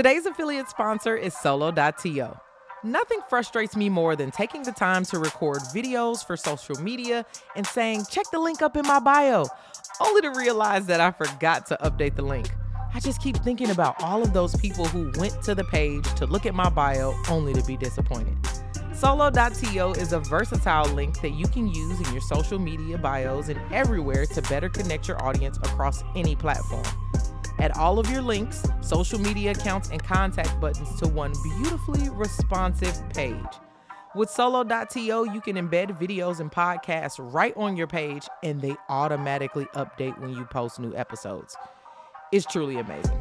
Today's affiliate sponsor is Solo.to. Nothing frustrates me more than taking the time to record videos for social media and saying, check the link up in my bio, only to realize that I forgot to update the link. I just keep thinking about all of those people who went to the page to look at my bio only to be disappointed. Solo.to is a versatile link that you can use in your social media bios and everywhere to better connect your audience across any platform. Add all of your links, social media accounts, and contact buttons to one beautifully responsive page. With Solo.to, you can embed videos and podcasts right on your page, and they automatically update when you post new episodes. It's truly amazing.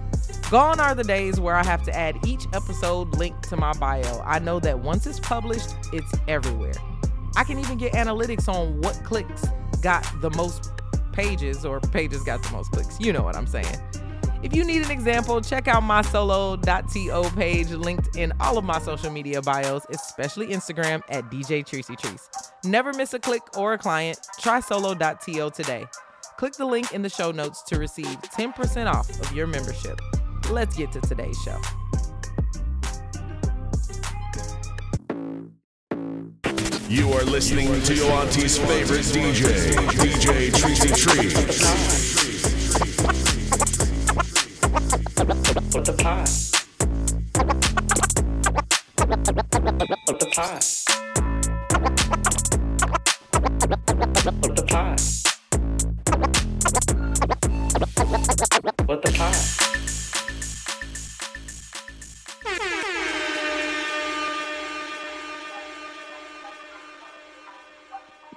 Gone are the days where I have to add each episode link to my bio. I know that once it's published, it's everywhere. I can even get analytics on what clicks got the most pages or pages got the most clicks. You know what I'm saying. If you need an example, check out my solo.to page linked in all of my social media bios, especially Instagram at DJ Tricey Trice. Never miss a click or a client. Try solo.to today. Click the link in the show notes to receive 10% off of your membership. Let's get to today's show. You are listening to your auntie's favorite DJ, DJ Tricey Trice. The the? What the pie?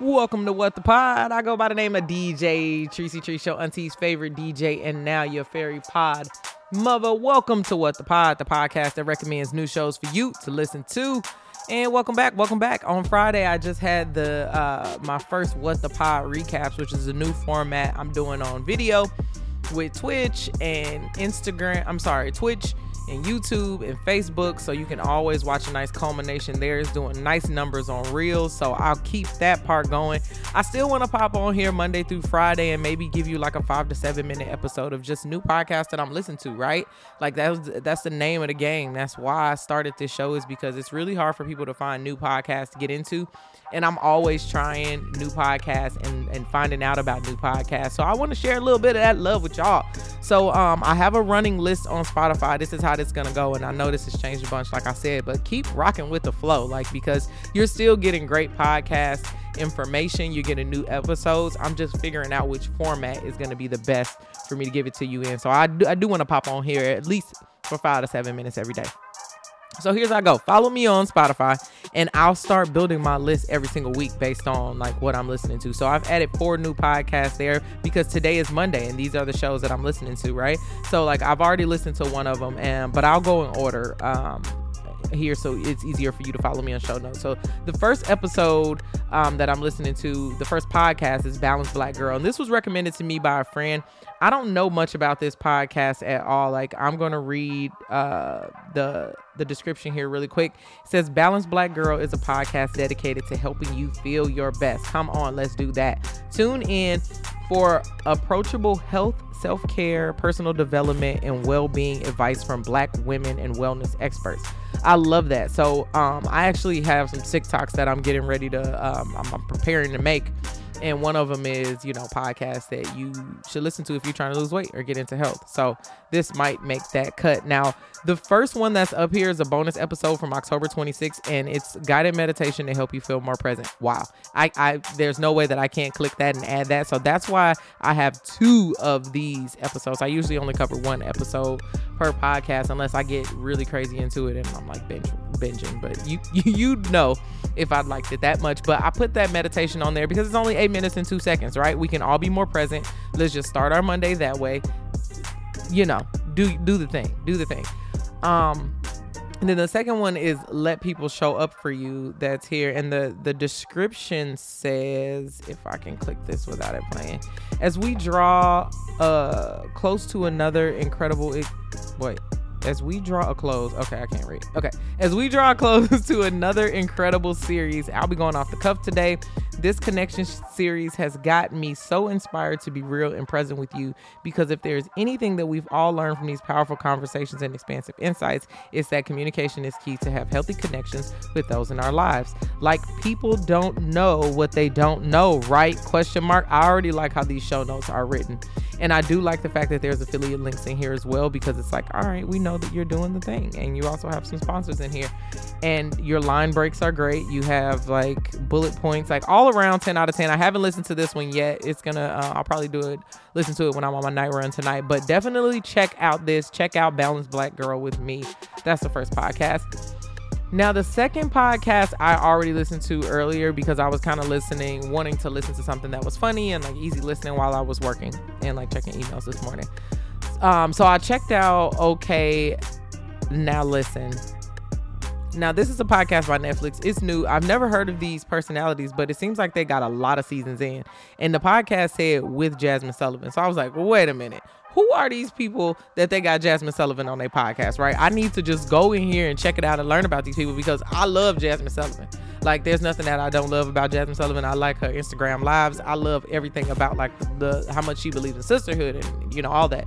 Welcome to What the Pod. I go by the name of DJ Tracy Tree Show, Auntie's favorite DJ, and now your fairy pod mother. Welcome to What the Pod, the podcast that recommends new shows for you to listen to. And welcome back, welcome back. On Friday, I just had the uh, my first What the Pod recaps, which is a new format I'm doing on video with Twitch and Instagram. I'm sorry, Twitch and YouTube and Facebook. So you can always watch a nice culmination there. It's doing nice numbers on Reels. So I'll keep that part going. I still want to pop on here Monday through Friday and maybe give you like a five to seven minute episode of just new podcasts that I'm listening to, right? Like that's that's the name of the game. That's why I started this show, is because it's really hard for people to find new podcasts to get into and I'm always trying new podcasts and, and finding out about new podcasts. So I want to share a little bit of that love with y'all. So um, I have a running list on Spotify. This is how this is gonna go, and I know this has changed a bunch, like I said, but keep rocking with the flow, like because you're still getting great podcast information. You're getting new episodes. I'm just figuring out which format is gonna be the best for me to give it to you in. So I do, I do want to pop on here at least for five to seven minutes every day. So here's how I go. Follow me on Spotify, and I'll start building my list every single week based on like what I'm listening to. So I've added four new podcasts there because today is Monday, and these are the shows that I'm listening to, right? So like I've already listened to one of them, and but I'll go in order. Um, here so it's easier for you to follow me on show notes. So the first episode um, that I'm listening to, the first podcast is Balanced Black Girl. And this was recommended to me by a friend. I don't know much about this podcast at all. Like I'm gonna read uh, the the description here really quick. It says Balanced Black Girl is a podcast dedicated to helping you feel your best. Come on, let's do that. Tune in for approachable health, self care, personal development, and well being advice from black women and wellness experts. I love that. So um, I actually have some TikToks that I'm getting ready to, um, I'm, I'm preparing to make. And one of them is you know podcasts that you should listen to if you're trying to lose weight or get into health. So this might make that cut. Now the first one that's up here is a bonus episode from october 26th and it's guided meditation to help you feel more present. Wow. I i there's no way that i can't click that and add that. So that's why i have two of these episodes. I usually only cover one episode per podcast unless i get really crazy into it and i'm like binge, binging but you you you know if i'd liked it that much but i put that meditation on there because it's only eight minutes and two seconds, right? We can all be more present. Let's just start our Monday that way. You know, do do the thing, do the thing. Um, and then the second one is let people show up for you. That's here, and the the description says, if I can click this without it playing, as we draw uh close to another incredible. wait, as we draw a close, okay, I can't read. Okay, as we draw a close to another incredible series, I'll be going off the cuff today. This connection series has got me so inspired to be real and present with you because if there's anything that we've all learned from these powerful conversations and expansive insights, it's that communication is key to have healthy connections with those in our lives. Like people don't know what they don't know, right? Question mark. I already like how these show notes are written. And I do like the fact that there's affiliate links in here as well because it's like, all right, we know that you're doing the thing. And you also have some sponsors in here. And your line breaks are great. You have like bullet points, like all around 10 out of 10. I haven't listened to this one yet. It's gonna, uh, I'll probably do it, listen to it when I'm on my night run tonight. But definitely check out this. Check out Balanced Black Girl with me. That's the first podcast. Now, the second podcast I already listened to earlier because I was kind of listening, wanting to listen to something that was funny and like easy listening while I was working and like checking emails this morning. Um, so I checked out Okay, Now Listen. Now, this is a podcast by Netflix. It's new. I've never heard of these personalities, but it seems like they got a lot of seasons in. And the podcast said with Jazmine Sullivan. So I was like, wait a minute who are these people that they got Jazmine Sullivan on their podcast, right? I need to just go in here and check it out and learn about these people because I love Jazmine Sullivan. Like, there's nothing that I don't love about Jazmine Sullivan. I like her Instagram lives. I love everything about like the how much she believes in sisterhood and you know all that.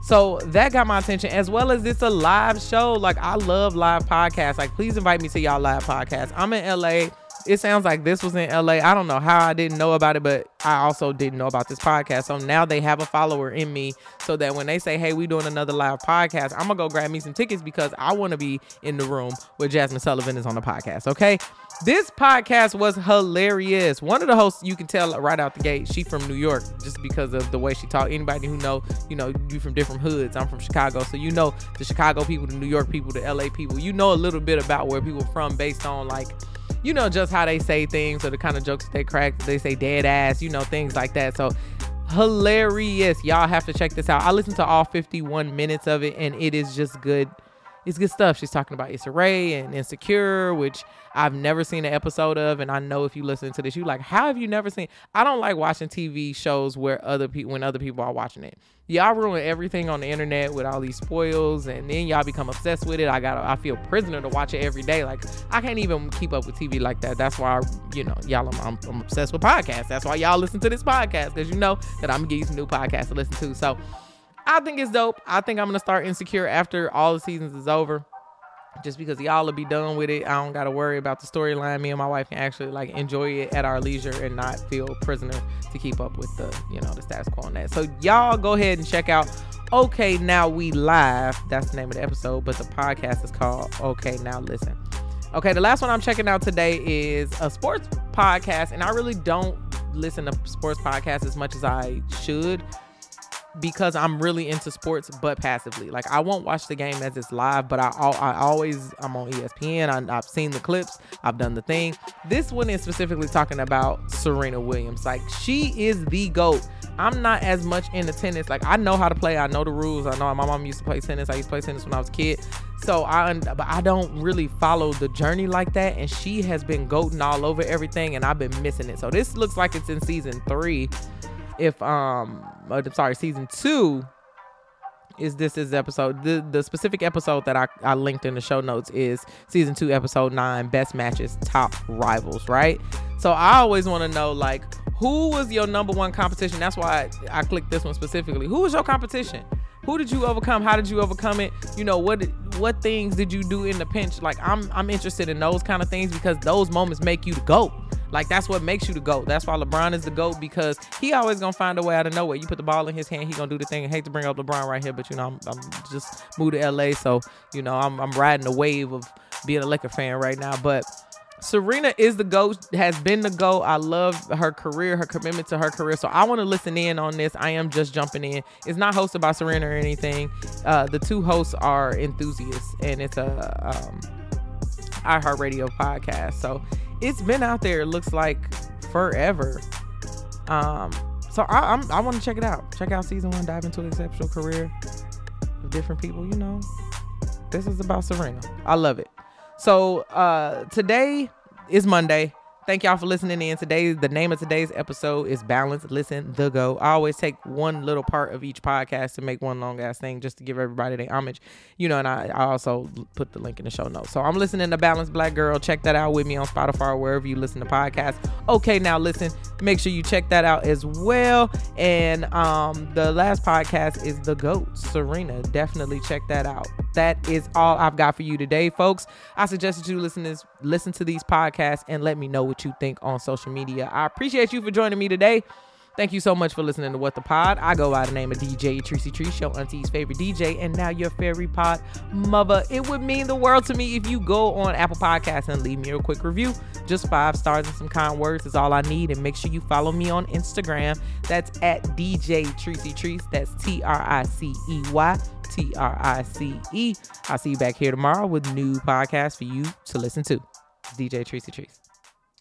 So that got my attention, as well as it's a live show. Like I love live podcasts. Like please invite me to y'all live podcast. I'm in LA it sounds like this was in LA. I don't know how I didn't know about it, but I also didn't know about this podcast. So now they have a follower in me so that when they say, hey, we doing another live podcast, I'm going to go grab me some tickets because I want to be in the room where Jazmine Sullivan is on the podcast. Okay. This podcast was hilarious. One of the hosts, you can tell right out the gate, she from New York just because of the way she talked. Anybody who know, you know, you from different hoods. I'm from Chicago. So you know the Chicago people, the New York people, the LA people. You know a little bit about where people from based on like you know, just how they say things or the kind of jokes they crack. They say dead ass, you know, things like that. So hilarious. Y'all have to check this out. I listened to all 51 minutes of it and it is just good it's good stuff. She's talking about Issa Rae and Insecure, which I've never seen an episode of, and I know if you listen to this, you like, how have you never seen? I don't like watching TV shows where other people when other people are watching it. Y'all ruin everything on the internet with all these spoils, and then y'all become obsessed with it. I got I feel prisoner to watch it every day. Like I can't even keep up with TV like that. That's why you know y'all I'm, I'm, I'm obsessed with podcasts. That's why y'all listen to this podcast because you know that I'm gonna give you some new podcasts to listen to. So I think it's dope. I think I'm gonna start Insecure after all the seasons is over. Just because y'all will be done with it, I don't gotta worry about the storyline. Me and my wife can actually like enjoy it at our leisure and not feel prisoner to keep up with the, you know, the status quo on that. So y'all go ahead and check out Okay Now We Live. That's the name of the episode, but the podcast is called Okay Now Listen. Okay, the last one I'm checking out today is a sports podcast, and I really don't listen to sports podcasts as much as I should because I'm really into sports, but passively. Like I won't watch the game as it's live, but I I always I'm on ESPN. I, have seen the clips. I've done the thing. This one is specifically talking about Serena Williams. Like she is the goat. I'm not as much into tennis. Like I know how to play. I know the rules. I know my mom used to play tennis. I used to play tennis when I was a kid. So I, but I don't really follow the journey like that. And she has been goating all over everything, and I've been missing it. So this looks like it's in season three if um uh, sorry season two is this is episode the the specific episode that I, I linked in the show notes is season two episode nine best matches top rivals right? So i always want to know like who was your number one competition? That's why I, I clicked this one specifically. Who was your competition? Who did you overcome? How did you overcome it? You know what what things did you do in the pinch? Like i'm i'm interested in those kind of things because those moments make you the goat like that's what makes you the GOAT. That's why LeBron is the GOAT because he always gonna find a way out of nowhere. You put the ball in his hand, he gonna do the thing. I hate to bring up LeBron right here, but you know, I'm, I'm just moved to LA, so you know, I'm, I'm riding the wave of being a Laker fan right now. But Serena is the GOAT, has been the GOAT. I love her career, her commitment to her career. So I want to listen in on this. I am just jumping in. It's not hosted by Serena or anything. Uh, the two hosts are enthusiasts, and it's a um, iHeartRadio podcast. So it's been out there. It looks like forever. Um, so I, I'm, I want to check it out. Check out season one. Dive into an exceptional career of different people. You know, this is about Serena. I love it. So uh, today is Monday. Thank y'all for listening in today. The name of today's episode is Balance, Listen, The Go. I always take one little part of each podcast to make one long ass thing just to give everybody their homage. You know, and I, I also put the link in the show notes. So I'm listening to Balance Black Girl. Check that out with me on Spotify or wherever you listen to podcasts. Okay, now listen. Make sure you check that out as well. And um, the last podcast is The Goat, Serena. Definitely check that out. That is all I've got for you today, folks. I suggest that you listen to listen to these podcasts and let me know what you think on social media. I appreciate you for joining me today. Thank you so much for listening to What the Pod. I go by the name of DJ Tracy Tree, show auntie's favorite DJ, and now your fairy pod mother. It would mean the world to me if you go on Apple Podcasts and leave me a quick review. Just five stars and some kind words is all I need. And make sure you follow me on Instagram. That's at DJ Tricey Trice. That's T R I C E Y T R I C E. I'll see you back here tomorrow with new podcast for you to listen to. DJ Tricey Trice.